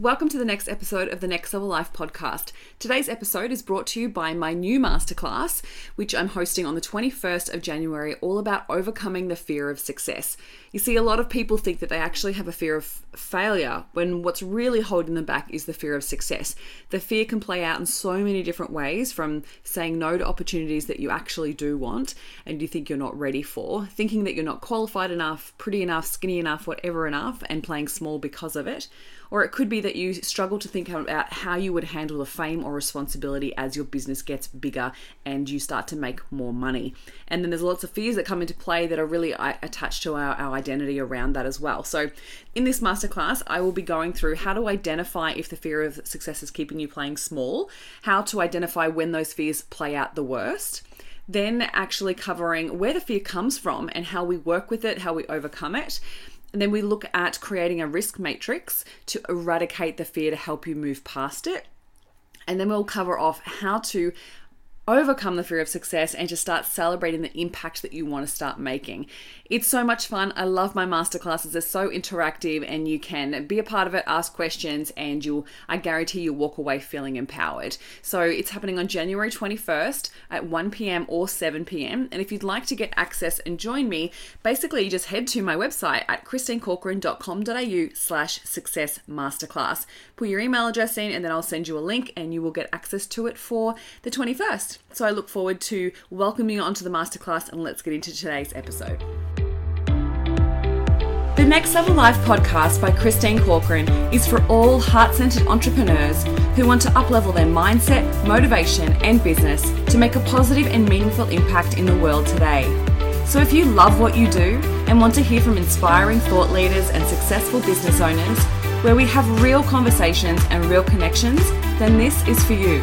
Welcome to the next episode of the Next Level Life podcast. Today's episode is brought to you by my new masterclass, which I'm hosting on the 21st of January, all about overcoming the fear of success. You see, a lot of people think that they actually have a fear of failure when what's really holding them back is the fear of success. The fear can play out in so many different ways from saying no to opportunities that you actually do want and you think you're not ready for, thinking that you're not qualified enough, pretty enough, skinny enough, whatever enough, and playing small because of it or it could be that you struggle to think about how you would handle the fame or responsibility as your business gets bigger and you start to make more money. And then there's lots of fears that come into play that are really uh, attached to our, our identity around that as well. So, in this masterclass, I will be going through how to identify if the fear of success is keeping you playing small, how to identify when those fears play out the worst then actually covering where the fear comes from and how we work with it, how we overcome it. And then we look at creating a risk matrix to eradicate the fear to help you move past it. And then we'll cover off how to overcome the fear of success and to start celebrating the impact that you want to start making. It's so much fun. I love my masterclasses. They're so interactive and you can be a part of it, ask questions, and you'll I guarantee you'll walk away feeling empowered. So it's happening on January 21st at 1 p.m. or 7 p.m. And if you'd like to get access and join me, basically you just head to my website at christinecorcoran.com.au slash success masterclass. Put your email address in and then I'll send you a link and you will get access to it for the 21st. So I look forward to welcoming you onto the masterclass and let's get into today's episode. The Next Level Life podcast by Christine Corcoran is for all heart centered entrepreneurs who want to uplevel their mindset, motivation, and business to make a positive and meaningful impact in the world today. So if you love what you do and want to hear from inspiring thought leaders and successful business owners, where we have real conversations and real connections, then this is for you.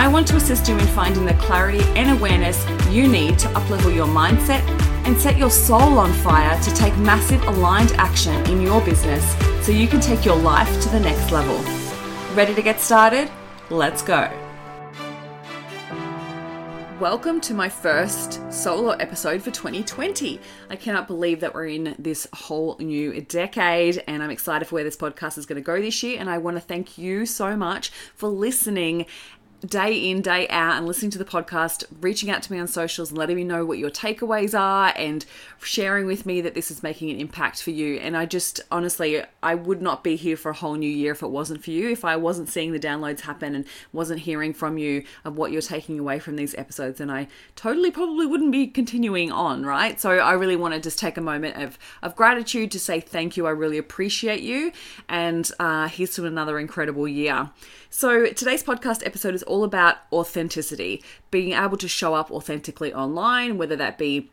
I want to assist you in finding the clarity and awareness you need to uplevel your mindset and set your soul on fire to take massive aligned action in your business so you can take your life to the next level. Ready to get started? Let's go. Welcome to my first solo episode for 2020. I cannot believe that we're in this whole new decade, and I'm excited for where this podcast is going to go this year. And I want to thank you so much for listening day in, day out, and listening to the podcast, reaching out to me on socials and letting me know what your takeaways are and sharing with me that this is making an impact for you. And I just honestly, I would not be here for a whole new year if it wasn't for you, if I wasn't seeing the downloads happen and wasn't hearing from you of what you're taking away from these episodes. And I totally probably wouldn't be continuing on, right? So I really want to just take a moment of, of gratitude to say thank you. I really appreciate you. And uh, here's to another incredible year. So today's podcast episode is all about authenticity, being able to show up authentically online, whether that be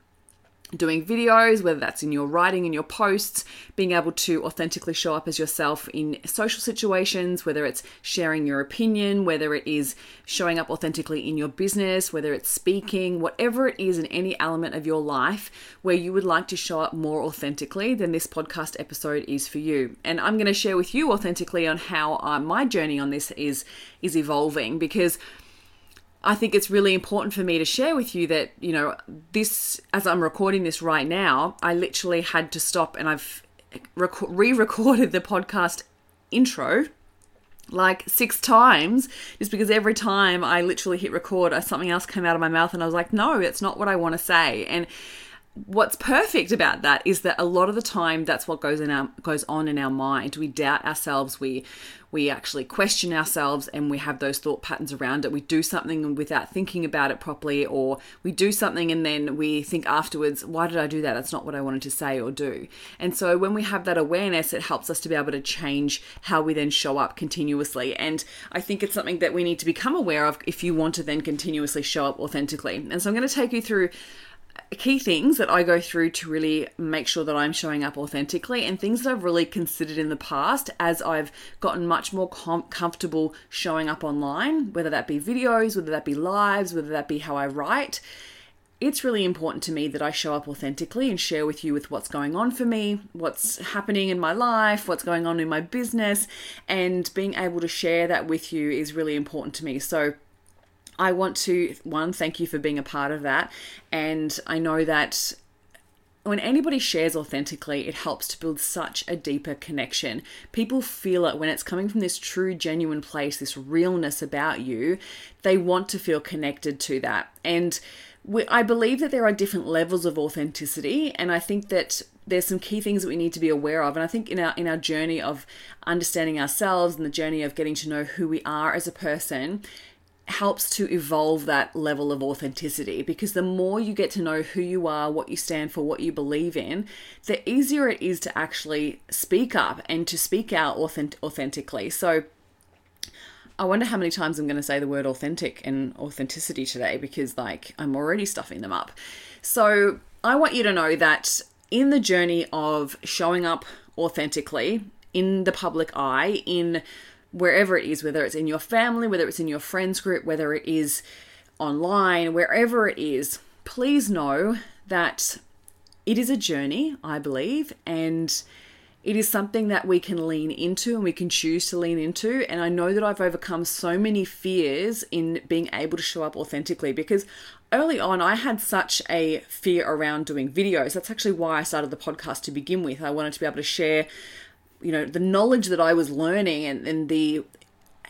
doing videos, whether that's in your writing, in your posts, being able to authentically show up as yourself in social situations, whether it's sharing your opinion, whether it is showing up authentically in your business, whether it's speaking, whatever it is in any element of your life where you would like to show up more authentically, then this podcast episode is for you. And I'm going to share with you authentically on how uh, my journey on this is is evolving because I think it's really important for me to share with you that, you know, this, as I'm recording this right now, I literally had to stop and I've re recorded the podcast intro like six times just because every time I literally hit record, uh, something else came out of my mouth and I was like, no, it's not what I want to say. And what's perfect about that is that a lot of the time that's what goes in our goes on in our mind. We doubt ourselves we we actually question ourselves and we have those thought patterns around it. We do something without thinking about it properly or we do something and then we think afterwards why did i do that? That's not what i wanted to say or do. And so when we have that awareness it helps us to be able to change how we then show up continuously. And i think it's something that we need to become aware of if you want to then continuously show up authentically. And so i'm going to take you through key things that I go through to really make sure that I'm showing up authentically and things that I've really considered in the past as I've gotten much more com- comfortable showing up online, whether that be videos, whether that be lives, whether that be how I write. It's really important to me that I show up authentically and share with you with what's going on for me, what's happening in my life, what's going on in my business, and being able to share that with you is really important to me. So I want to, one, thank you for being a part of that. And I know that when anybody shares authentically, it helps to build such a deeper connection. People feel it when it's coming from this true, genuine place, this realness about you. They want to feel connected to that. And I believe that there are different levels of authenticity, and I think that there's some key things that we need to be aware of. And I think in our in our journey of understanding ourselves and the journey of getting to know who we are as a person, helps to evolve that level of authenticity because the more you get to know who you are, what you stand for, what you believe in, the easier it is to actually speak up and to speak out authentic- authentically. So, I wonder how many times I'm going to say the word authentic and authenticity today because, like, I'm already stuffing them up. So, I want you to know that in the journey of showing up authentically in the public eye, in wherever it is, whether it's in your family, whether it's in your friends group, whether it is online, wherever it is, please know that it is a journey, I believe, and it is something that we can lean into and we can choose to lean into. And I know that I've overcome so many fears in being able to show up authentically because early on I had such a fear around doing videos. That's actually why I started the podcast to begin with. I wanted to be able to share you know the knowledge that I was learning and, and the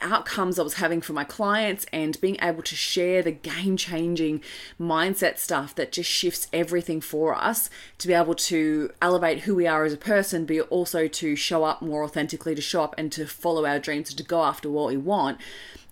outcomes I was having for my clients and being able to share the game changing mindset stuff that just shifts everything for us to be able to elevate who we are as a person, but also to show up more authentically, to show up and to follow our dreams, and to go after what we want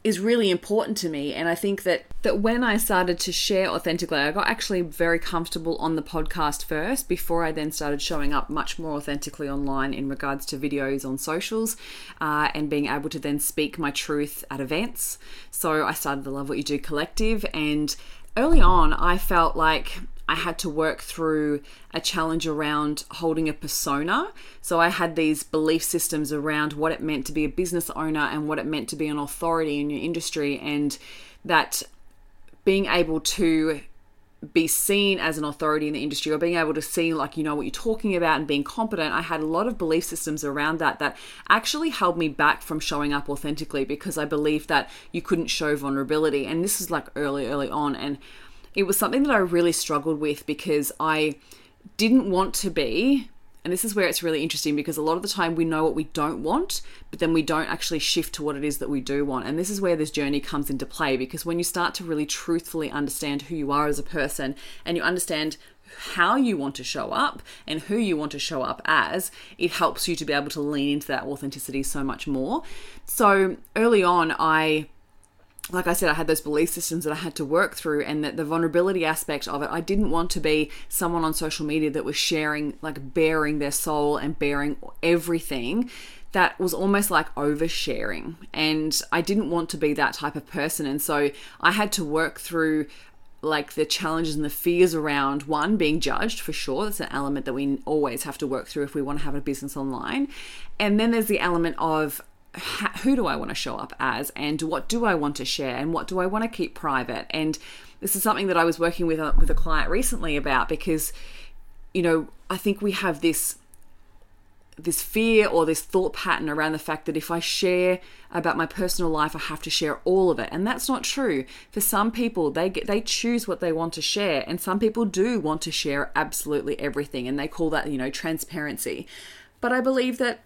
is really important to me and i think that that when i started to share authentically i got actually very comfortable on the podcast first before i then started showing up much more authentically online in regards to videos on socials uh, and being able to then speak my truth at events. So i started the love what you do collective and early on i felt like I had to work through a challenge around holding a persona. So I had these belief systems around what it meant to be a business owner and what it meant to be an authority in your industry, and that being able to be seen as an authority in the industry or being able to see like you know what you're talking about and being competent i had a lot of belief systems around that that actually held me back from showing up authentically because i believed that you couldn't show vulnerability and this is like early early on and it was something that I really struggled with because I didn't want to be and this is where it's really interesting because a lot of the time we know what we don't want, but then we don't actually shift to what it is that we do want. And this is where this journey comes into play because when you start to really truthfully understand who you are as a person and you understand how you want to show up and who you want to show up as, it helps you to be able to lean into that authenticity so much more. So early on, I like I said, I had those belief systems that I had to work through, and that the vulnerability aspect of it, I didn't want to be someone on social media that was sharing, like bearing their soul and bearing everything that was almost like oversharing. And I didn't want to be that type of person. And so I had to work through like the challenges and the fears around one being judged for sure that's an element that we always have to work through if we want to have a business online and then there's the element of who do I want to show up as and what do I want to share and what do I want to keep private and this is something that I was working with a, with a client recently about because you know I think we have this this fear or this thought pattern around the fact that if I share about my personal life, I have to share all of it, and that's not true. For some people, they get, they choose what they want to share, and some people do want to share absolutely everything, and they call that you know transparency. But I believe that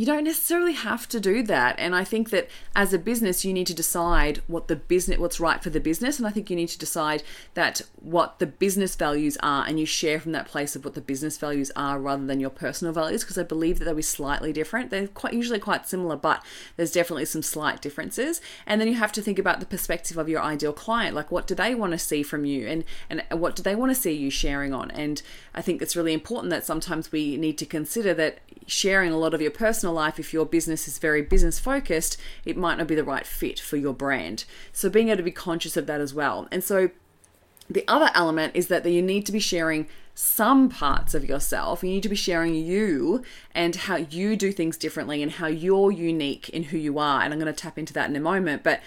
you don't necessarily have to do that. And i think that as a business you need to decide what the business what's right for the business. And i think you need to decide that what the business values are and you share from that place of what the business values are rather than your personal values. Because i believe that they'll be slightly different. They're quite usually quite similar but there's definitely some slight differences. And then you have to think about the perspective of your ideal client. Like what do they want to see from you? And and what do they want to see you sharing on? And i think it's really important that sometimes we need to consider that sharing a lot of your personal life, if your business is very business focused, it might not be the right fit for your brand. So being able to be conscious of that as well. And so the other element is that you need to be sharing some parts of yourself. You need to be sharing you and how you do things differently and how you're unique in who you are. And I'm going to tap into that in a moment. But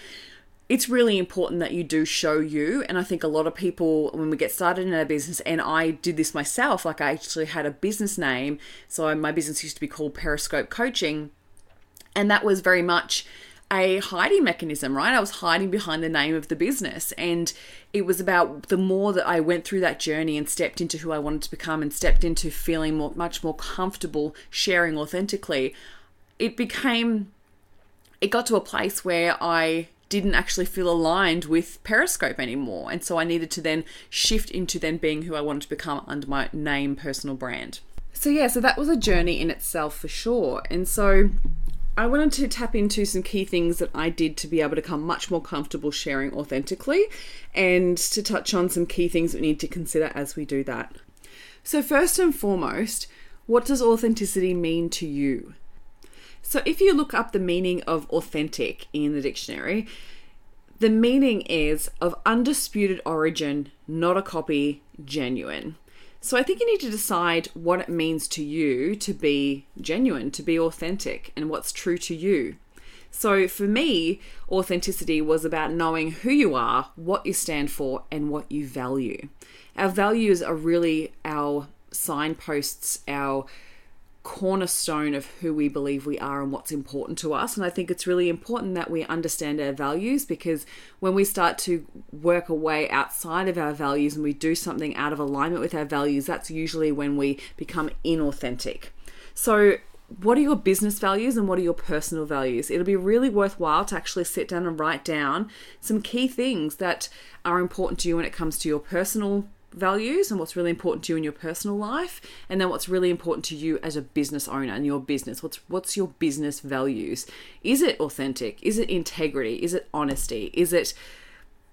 it's really important that you do show you. And I think a lot of people, when we get started in our business, and I did this myself, like I actually had a business name. So my business used to be called Periscope Coaching. And that was very much a hiding mechanism, right? I was hiding behind the name of the business. And it was about the more that I went through that journey and stepped into who I wanted to become and stepped into feeling more, much more comfortable sharing authentically, it became, it got to a place where I didn't actually feel aligned with Periscope anymore. And so I needed to then shift into then being who I wanted to become under my name personal brand. So, yeah, so that was a journey in itself for sure. And so I wanted to tap into some key things that I did to be able to become much more comfortable sharing authentically and to touch on some key things we need to consider as we do that. So, first and foremost, what does authenticity mean to you? So, if you look up the meaning of authentic in the dictionary, the meaning is of undisputed origin, not a copy, genuine. So I think you need to decide what it means to you to be genuine, to be authentic, and what's true to you. So for me, authenticity was about knowing who you are, what you stand for, and what you value. Our values are really our signposts, our cornerstone of who we believe we are and what's important to us. And I think it's really important that we understand our values because when we start to work away outside of our values and we do something out of alignment with our values, that's usually when we become inauthentic. So, what are your business values and what are your personal values? It'll be really worthwhile to actually sit down and write down some key things that are important to you when it comes to your personal values and what's really important to you in your personal life and then what's really important to you as a business owner and your business. What's what's your business values? Is it authentic? Is it integrity? Is it honesty? Is it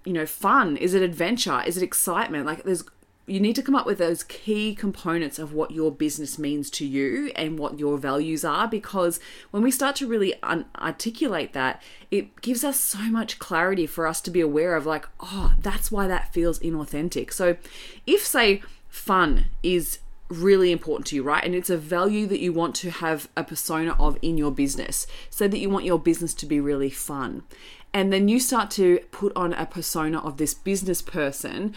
you know fun? Is it adventure? Is it excitement? Like there's you need to come up with those key components of what your business means to you and what your values are because when we start to really un- articulate that it gives us so much clarity for us to be aware of like oh that's why that feels inauthentic so if say fun is really important to you, right? And it's a value that you want to have a persona of in your business so that you want your business to be really fun. And then you start to put on a persona of this business person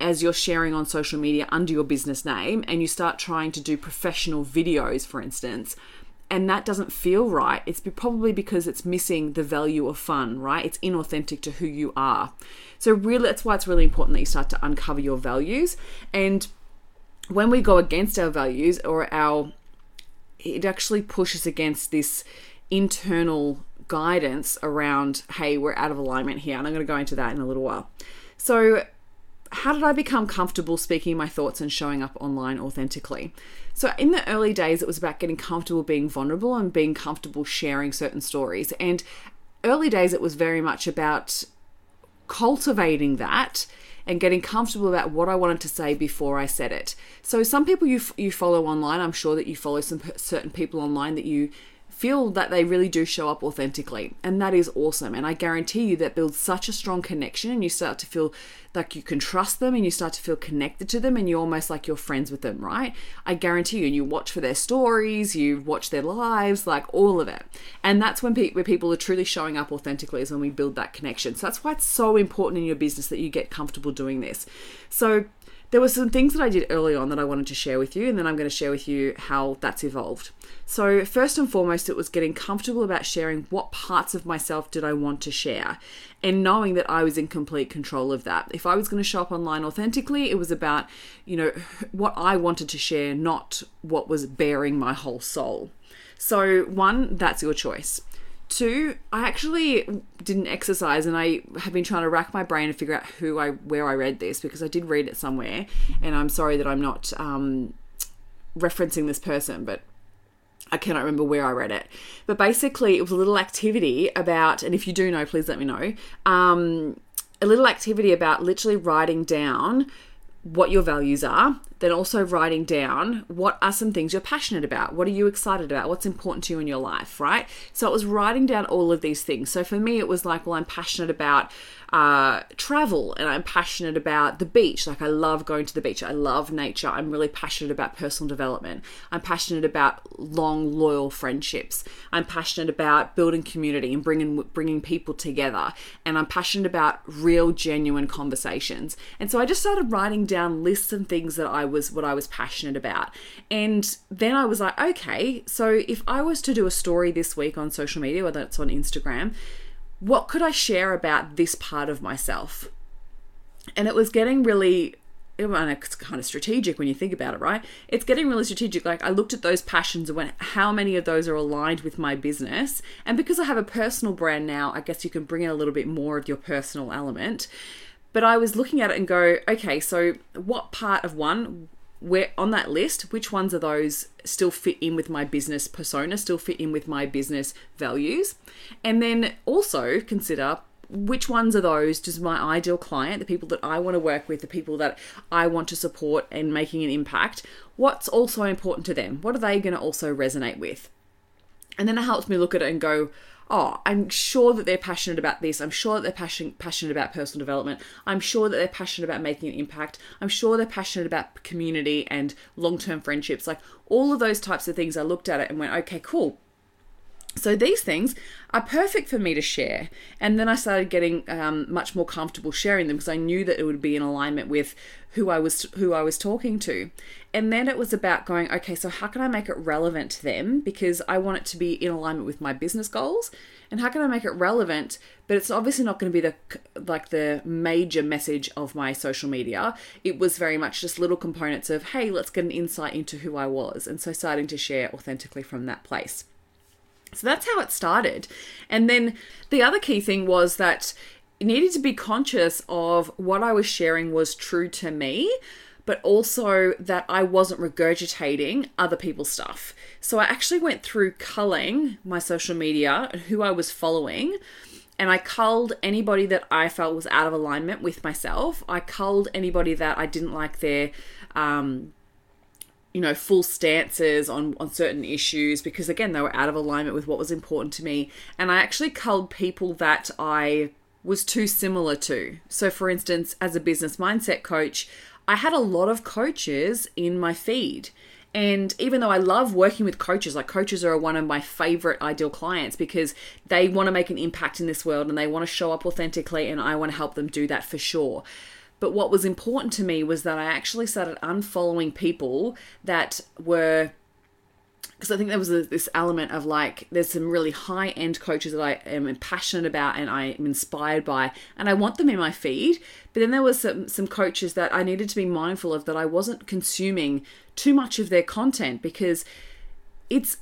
as you're sharing on social media under your business name and you start trying to do professional videos, for instance, and that doesn't feel right, it's probably because it's missing the value of fun, right? It's inauthentic to who you are. So, really, that's why it's really important that you start to uncover your values. And when we go against our values or our, it actually pushes against this internal guidance around, hey, we're out of alignment here. And I'm going to go into that in a little while. So, how did I become comfortable speaking my thoughts and showing up online authentically? So, in the early days, it was about getting comfortable being vulnerable and being comfortable sharing certain stories. And early days, it was very much about cultivating that and getting comfortable about what I wanted to say before I said it. So, some people you, you follow online, I'm sure that you follow some certain people online that you feel that they really do show up authentically. And that is awesome. And I guarantee you that builds such a strong connection and you start to feel like you can trust them and you start to feel connected to them and you're almost like you're friends with them, right? I guarantee you, and you watch for their stories, you watch their lives, like all of it. And that's when pe- where people are truly showing up authentically is when we build that connection. So that's why it's so important in your business that you get comfortable doing this. So there were some things that I did early on that I wanted to share with you, and then I'm going to share with you how that's evolved. So, first and foremost, it was getting comfortable about sharing what parts of myself did I want to share and knowing that I was in complete control of that. If I was going to shop online authentically, it was about, you know, what I wanted to share, not what was bearing my whole soul. So, one, that's your choice. Two, I actually didn't exercise and I have been trying to rack my brain to figure out who I where I read this because I did read it somewhere and I'm sorry that I'm not um, referencing this person, but I cannot remember where I read it. But basically, it was a little activity about, and if you do know, please let me know. Um, a little activity about literally writing down what your values are, then also writing down what are some things you're passionate about. What are you excited about? What's important to you in your life, right? So it was writing down all of these things. So for me, it was like, well, I'm passionate about uh, travel and I'm passionate about the beach. Like, I love going to the beach. I love nature. I'm really passionate about personal development. I'm passionate about long, loyal friendships. I'm passionate about building community and bringing bringing people together. And I'm passionate about real, genuine conversations. And so I just started writing down lists of things that I was what I was passionate about. And then I was like, okay, so if I was to do a story this week on social media, whether it's on Instagram, what could I share about this part of myself? And it was getting really it's kind of strategic when you think about it, right? It's getting really strategic. Like I looked at those passions and went, how many of those are aligned with my business? And because I have a personal brand now, I guess you can bring in a little bit more of your personal element. But I was looking at it and go, okay, so what part of one where on that list, which ones of those still fit in with my business persona, still fit in with my business values? And then also consider which ones are those does my ideal client, the people that I want to work with, the people that I want to support and making an impact, what's also important to them? What are they going to also resonate with? And then it helps me look at it and go, oh, I'm sure that they're passionate about this. I'm sure that they're passion, passionate about personal development. I'm sure that they're passionate about making an impact. I'm sure they're passionate about community and long term friendships. Like all of those types of things, I looked at it and went, okay, cool. So these things are perfect for me to share. And then I started getting um, much more comfortable sharing them because I knew that it would be in alignment with who I was who I was talking to. And then it was about going, okay, so how can I make it relevant to them because I want it to be in alignment with my business goals. And how can I make it relevant? But it's obviously not going to be the like the major message of my social media. It was very much just little components of, hey, let's get an insight into who I was. And so starting to share authentically from that place. So that's how it started. And then the other key thing was that I needed to be conscious of what I was sharing was true to me, but also that I wasn't regurgitating other people's stuff. So I actually went through culling my social media and who I was following. And I culled anybody that I felt was out of alignment with myself. I culled anybody that I didn't like their um, you know, full stances on, on certain issues because, again, they were out of alignment with what was important to me. And I actually culled people that I was too similar to. So, for instance, as a business mindset coach, I had a lot of coaches in my feed. And even though I love working with coaches, like coaches are one of my favorite ideal clients because they want to make an impact in this world and they want to show up authentically, and I want to help them do that for sure. But what was important to me was that I actually started unfollowing people that were because I think there was a, this element of like, there's some really high end coaches that I am passionate about and I am inspired by, and I want them in my feed. But then there was some some coaches that I needed to be mindful of that I wasn't consuming too much of their content because it's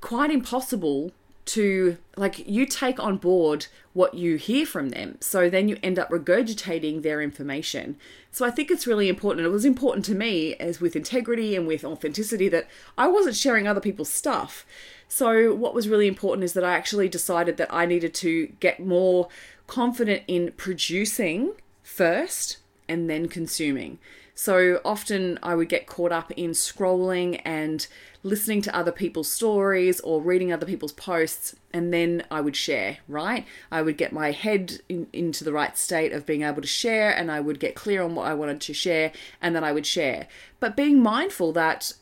quite impossible to like you take on board what you hear from them so then you end up regurgitating their information. So i think it's really important it was important to me as with integrity and with authenticity that i wasn't sharing other people's stuff. So what was really important is that i actually decided that i needed to get more confident in producing first and then consuming so often I would get caught up in scrolling and listening to other people's stories or reading other people's posts, and then I would share, right? I would get my head in, into the right state of being able to share, and I would get clear on what I wanted to share, and then I would share. But being mindful that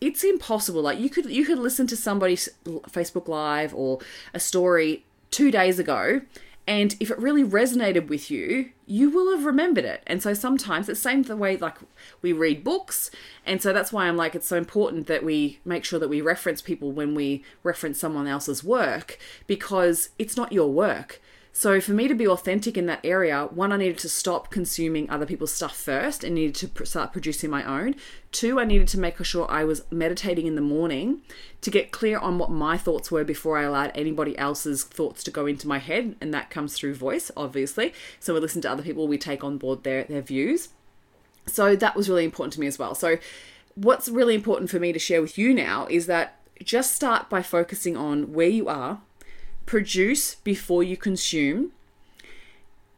it's impossible like you could you could listen to somebody's facebook live or a story two days ago and if it really resonated with you, you will have remembered it. And so sometimes it's the same the way like we read books. And so that's why I'm like it's so important that we make sure that we reference people when we reference someone else's work because it's not your work. So for me to be authentic in that area, one, I needed to stop consuming other people's stuff first and needed to start producing my own. Two, I needed to make sure I was meditating in the morning to get clear on what my thoughts were before I allowed anybody else's thoughts to go into my head. And that comes through voice, obviously. So we listen to other people, we take on board their, their views. So that was really important to me as well. So what's really important for me to share with you now is that just start by focusing on where you are produce before you consume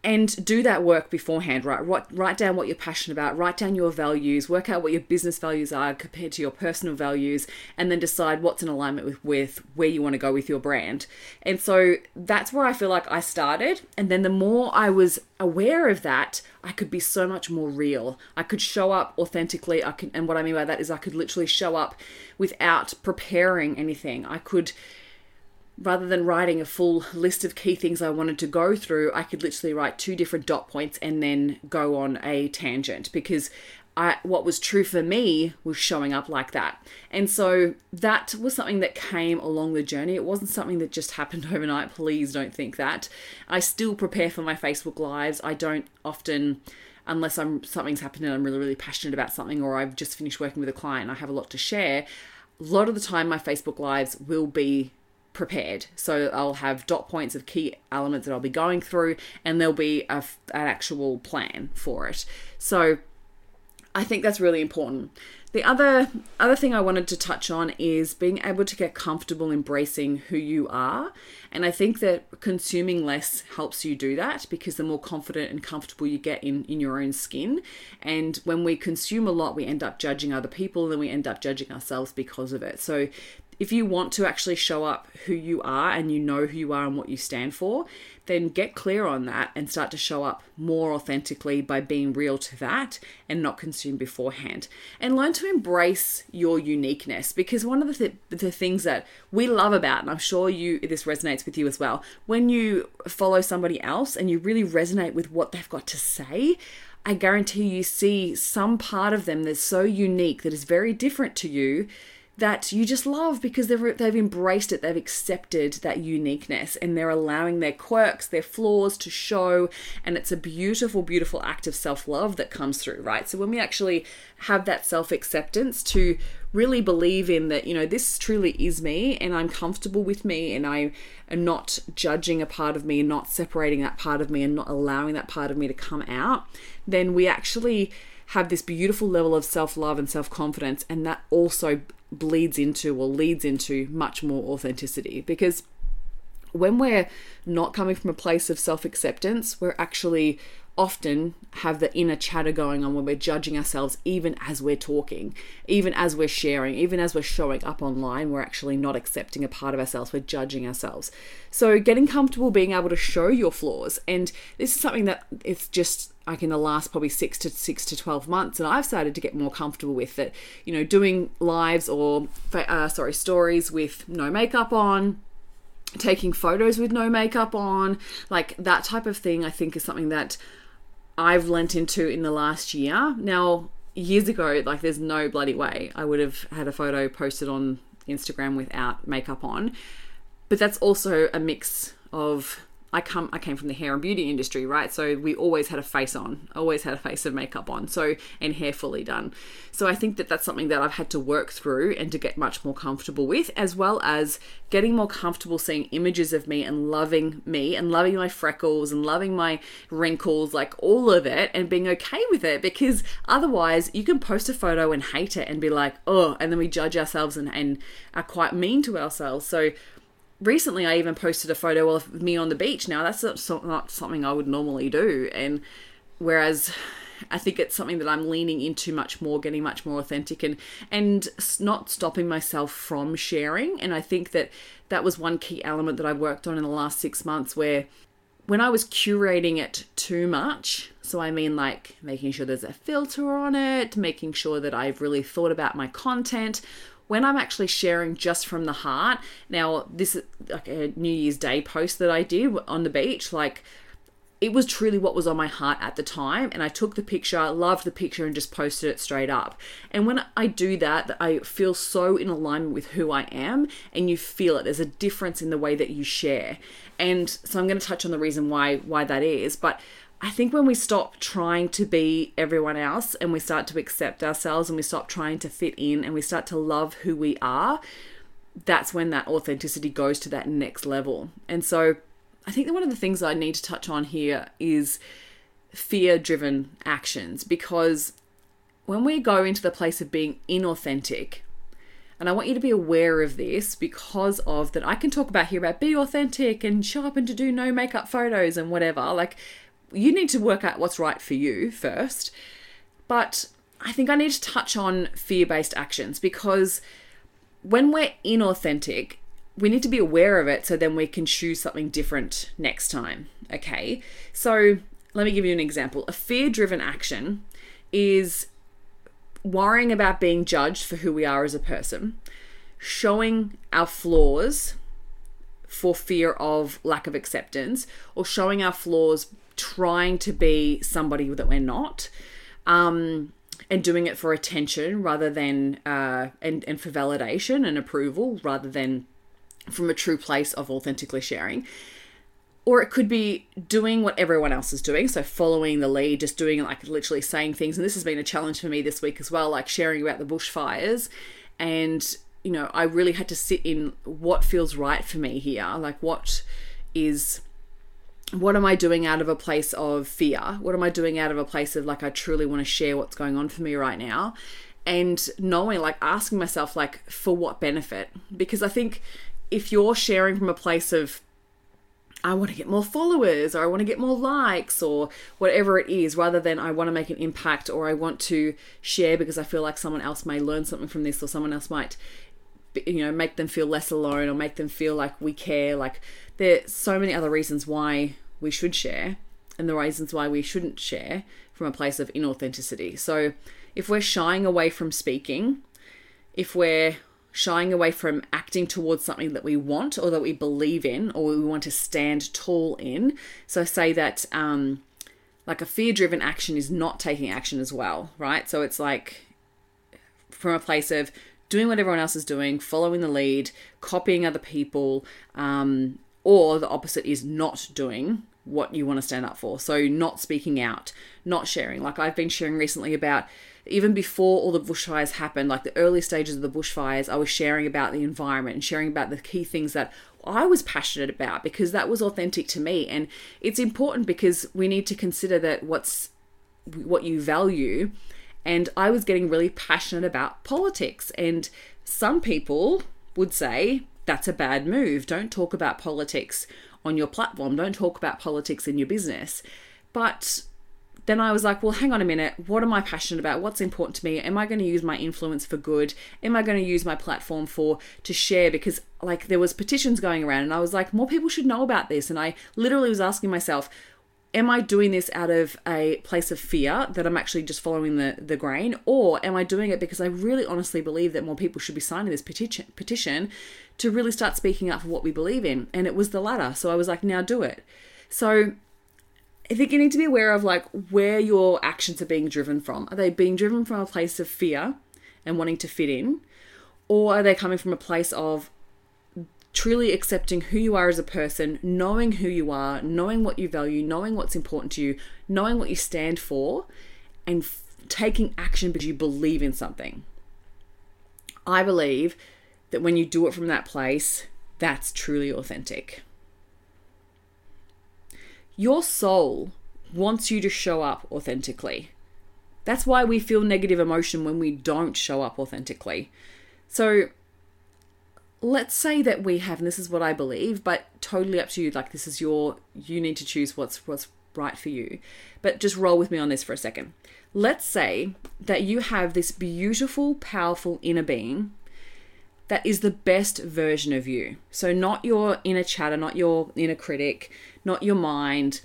and do that work beforehand right? Write, write down what you're passionate about write down your values work out what your business values are compared to your personal values and then decide what's in alignment with, with where you want to go with your brand. And so that's where i feel like i started and then the more i was aware of that i could be so much more real. I could show up authentically i can and what i mean by that is i could literally show up without preparing anything. I could rather than writing a full list of key things I wanted to go through, I could literally write two different dot points and then go on a tangent because I, what was true for me was showing up like that. And so that was something that came along the journey. It wasn't something that just happened overnight. Please don't think that. I still prepare for my Facebook Lives. I don't often unless I'm something's happened and I'm really really passionate about something or I've just finished working with a client I have a lot to share. A lot of the time my Facebook Lives will be prepared. So I'll have dot points of key elements that I'll be going through, and there'll be a, an actual plan for it. So I think that's really important. The other other thing I wanted to touch on is being able to get comfortable embracing who you are. And I think that consuming less helps you do that because the more confident and comfortable you get in, in your own skin. And when we consume a lot, we end up judging other people and then we end up judging ourselves because of it. So if you want to actually show up who you are and you know who you are and what you stand for, then get clear on that and start to show up more authentically by being real to that and not consume beforehand. And learn to embrace your uniqueness because one of the, th- the things that we love about, and I'm sure you this resonates with you as well, when you follow somebody else and you really resonate with what they've got to say, I guarantee you see some part of them that's so unique that is very different to you that you just love because they've, they've embraced it, they've accepted that uniqueness, and they're allowing their quirks, their flaws to show. And it's a beautiful, beautiful act of self love that comes through, right? So when we actually have that self acceptance to really believe in that, you know, this truly is me and I'm comfortable with me and I am not judging a part of me and not separating that part of me and not allowing that part of me to come out, then we actually have this beautiful level of self love and self confidence, and that also bleeds into or leads into much more authenticity. Because when we're not coming from a place of self acceptance, we're actually often have the inner chatter going on when we're judging ourselves, even as we're talking, even as we're sharing, even as we're showing up online, we're actually not accepting a part of ourselves, we're judging ourselves. So, getting comfortable being able to show your flaws, and this is something that it's just like in the last probably six to six to 12 months and i've started to get more comfortable with it you know doing lives or uh, sorry stories with no makeup on taking photos with no makeup on like that type of thing i think is something that i've lent into in the last year. Now years ago like there's no bloody way i would have had a photo posted on instagram without makeup on. But that's also a mix of I come I came from the hair and beauty industry, right? So we always had a face on, always had a face of makeup on, so and hair fully done. So I think that that's something that I've had to work through and to get much more comfortable with, as well as getting more comfortable seeing images of me and loving me and loving my freckles and loving my wrinkles, like all of it, and being okay with it. Because otherwise, you can post a photo and hate it and be like, oh, and then we judge ourselves and, and are quite mean to ourselves. So recently I even posted a photo of me on the beach. Now that's not something I would normally do, and whereas I think it's something that I'm leaning into much more, getting much more authentic, and and not stopping myself from sharing. And I think that that was one key element that I worked on in the last six months, where when I was curating it too much, so I mean like making sure there's a filter on it, making sure that I've really thought about my content, when I'm actually sharing just from the heart, now this is like a New Year's Day post that I did on the beach, like it was truly what was on my heart at the time and i took the picture loved the picture and just posted it straight up. And when i do that i feel so in alignment with who i am and you feel it. There's a difference in the way that you share. And so i'm going to touch on the reason why why that is but I think when we stop trying to be everyone else and we start to accept ourselves and we stop trying to fit in and we start to love who we are, that's when that authenticity goes to that next level. And so I think that one of the things I need to touch on here is fear driven actions because when we go into the place of being inauthentic, and I want you to be aware of this because of that I can talk about here about be authentic and show up and to do no makeup photos and whatever. Like you need to work out what's right for you first. But I think I need to touch on fear based actions because when we're inauthentic, we need to be aware of it so then we can choose something different next time. Okay, so let me give you an example. A fear driven action is worrying about being judged for who we are as a person, showing our flaws for fear of lack of acceptance, or showing our flaws trying to be somebody that we're not. Um, and doing it for attention rather than uh, and and for validation and approval rather than from a true place of authentically sharing. Or it could be doing what everyone else is doing, so following the lead, just doing like literally saying things. And this has been a challenge for me this week as well, like sharing about the bushfires. And, you know, I really had to sit in what feels right for me here. Like, what is what am I doing out of a place of fear? What am I doing out of a place of like, I truly want to share what's going on for me right now? And knowing, like, asking myself, like, for what benefit? Because I think if you're sharing from a place of, I want to get more followers or I want to get more likes or whatever it is, rather than I want to make an impact or I want to share because I feel like someone else may learn something from this or someone else might, you know, make them feel less alone or make them feel like we care. Like there's so many other reasons why we should share and the reasons why we shouldn't share from a place of inauthenticity. So if we're shying away from speaking, if we're shying away from acting towards something that we want or that we believe in or we want to stand tall in. So, say that um, like a fear driven action is not taking action as well, right? So, it's like from a place of doing what everyone else is doing, following the lead, copying other people, um, or the opposite is not doing what you want to stand up for. So, not speaking out, not sharing. Like I've been sharing recently about even before all the bushfires happened, like the early stages of the bushfires, I was sharing about the environment and sharing about the key things that I was passionate about because that was authentic to me. And it's important because we need to consider that what's what you value. And I was getting really passionate about politics. And some people would say that's a bad move. Don't talk about politics on your platform. Don't talk about politics in your business. But then I was like, well, hang on a minute. What am I passionate about? What's important to me? Am I going to use my influence for good? Am I going to use my platform for to share? Because like there was petitions going around, and I was like, more people should know about this. And I literally was asking myself, am I doing this out of a place of fear that I'm actually just following the, the grain? Or am I doing it because I really honestly believe that more people should be signing this petition, petition to really start speaking up for what we believe in? And it was the latter. So I was like, now do it. So I think you need to be aware of like where your actions are being driven from. Are they being driven from a place of fear and wanting to fit in? Or are they coming from a place of truly accepting who you are as a person, knowing who you are, knowing what you value, knowing what's important to you, knowing what you stand for, and f- taking action because you believe in something? I believe that when you do it from that place, that's truly authentic. Your soul wants you to show up authentically. That's why we feel negative emotion when we don't show up authentically. So let's say that we have, and this is what I believe, but totally up to you. Like this is your, you need to choose what's what's right for you. But just roll with me on this for a second. Let's say that you have this beautiful, powerful inner being that is the best version of you. So, not your inner chatter, not your inner critic, not your mind,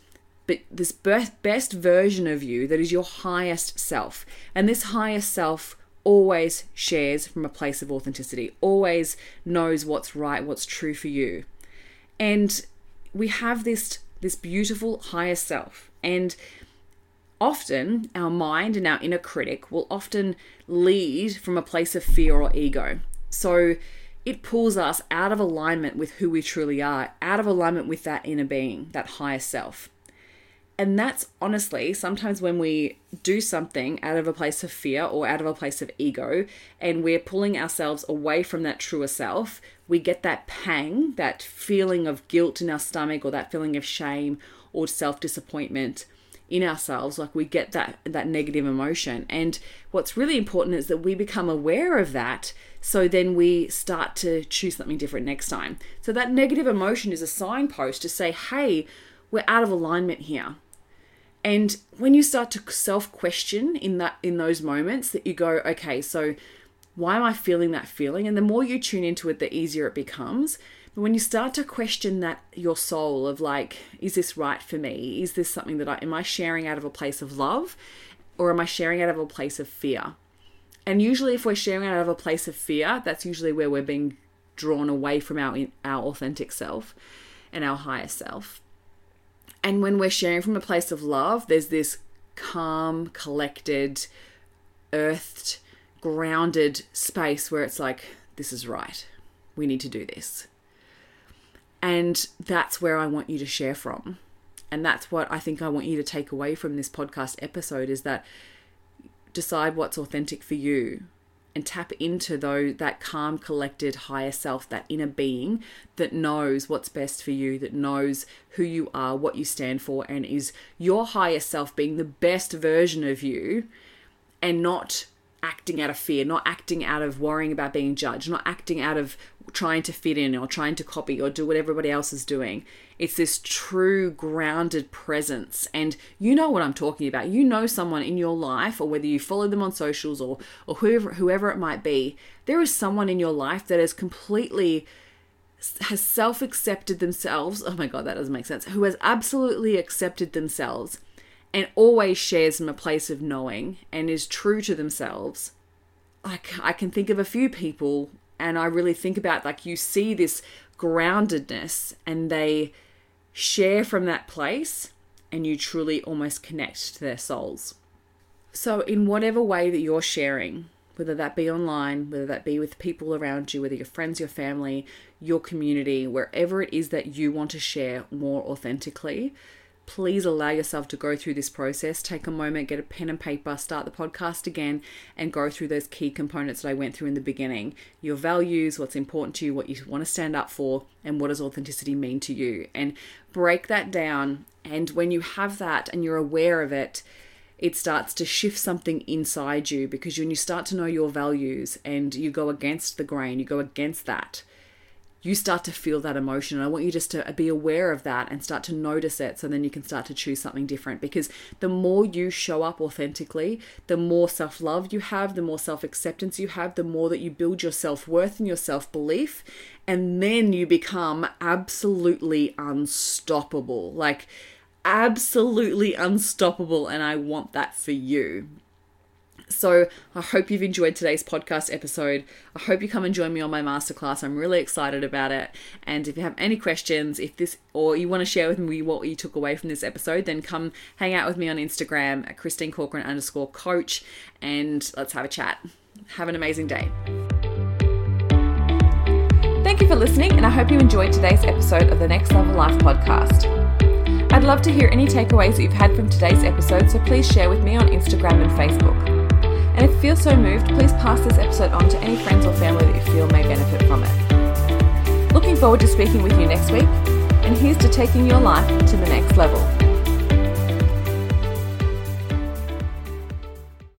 but this best version of you that is your highest self. And this highest self always shares from a place of authenticity, always knows what's right, what's true for you. And we have this this beautiful higher self. And often our mind and our inner critic will often lead from a place of fear or ego. So it pulls us out of alignment with who we truly are, out of alignment with that inner being, that higher self. And that's honestly sometimes when we do something out of a place of fear or out of a place of ego, and we're pulling ourselves away from that truer self, we get that pang, that feeling of guilt in our stomach, or that feeling of shame or self disappointment in ourselves. Like we get that that negative emotion. And what's really important is that we become aware of that so then we start to choose something different next time. So that negative emotion is a signpost to say hey we're out of alignment here and when you start to self question in that in those moments that you go okay so why am i feeling that feeling and the more you tune into it the easier it becomes but when you start to question that your soul of like, is this right for me? Is this something that I am I sharing out of a place of love or am I sharing out of a place of fear? And usually if we're sharing out of a place of fear, that's usually where we're being drawn away from our our authentic self and our higher self. And when we're sharing from a place of love, there's this calm, collected, earthed, grounded space where it's like, this is right. We need to do this. And that's where I want you to share from. And that's what I think I want you to take away from this podcast episode is that decide what's authentic for you and tap into though that calm collected higher self that inner being that knows what's best for you that knows who you are what you stand for and is your higher self being the best version of you and not acting out of fear, not acting out of worrying about being judged, not acting out of trying to fit in or trying to copy or do what everybody else is doing. It's this true grounded presence. And you know what I'm talking about. You know someone in your life, or whether you follow them on socials or, or whoever, whoever it might be, there is someone in your life that is completely has self accepted themselves. Oh my God, that doesn't make sense. Who has absolutely accepted themselves and always shares from a place of knowing and is true to themselves. Like I can think of a few people and I really think about like you see this groundedness and they share from that place and you truly almost connect to their souls. So in whatever way that you're sharing, whether that be online, whether that be with people around you, whether your friends, your family, your community, wherever it is that you want to share more authentically, please allow yourself to go through this process. Take a moment, get a pen and paper, start the podcast again, and go through those key components that I went through in the beginning your values, what's important to you, what you want to stand up for, and what does authenticity mean to you. And break that down. And when you have that and you're aware of it, it starts to shift something inside you because when you start to know your values and you go against the grain, you go against that you start to feel that emotion. And I want you just to uh, be aware of that and start to notice it so then you can start to choose something different. Because the more you show up authentically, the more self love you have, the more self acceptance you have, the more that you build your self worth and your self belief. And then you become absolutely unstoppable. Like, absolutely unstoppable. And I want that for you. So I hope you've enjoyed today's podcast episode. I hope you come and join me on my masterclass. I'm really excited about it. And if you have any questions, if this or you want to share with me what you took away from this episode, then come hang out with me on Instagram at Christine Corcoran underscore coach and let's have a chat. Have an amazing day. Thank you for listening, and I hope you enjoyed today's episode of the Next Level Life podcast. I'd love to hear any takeaways that you've had from today's episode, so please share with me on Instagram and Facebook. And if you feel so moved, please pass this episode on to any friends or family that you feel may benefit from it. Looking forward to speaking with you next week, and here's to taking your life to the next level.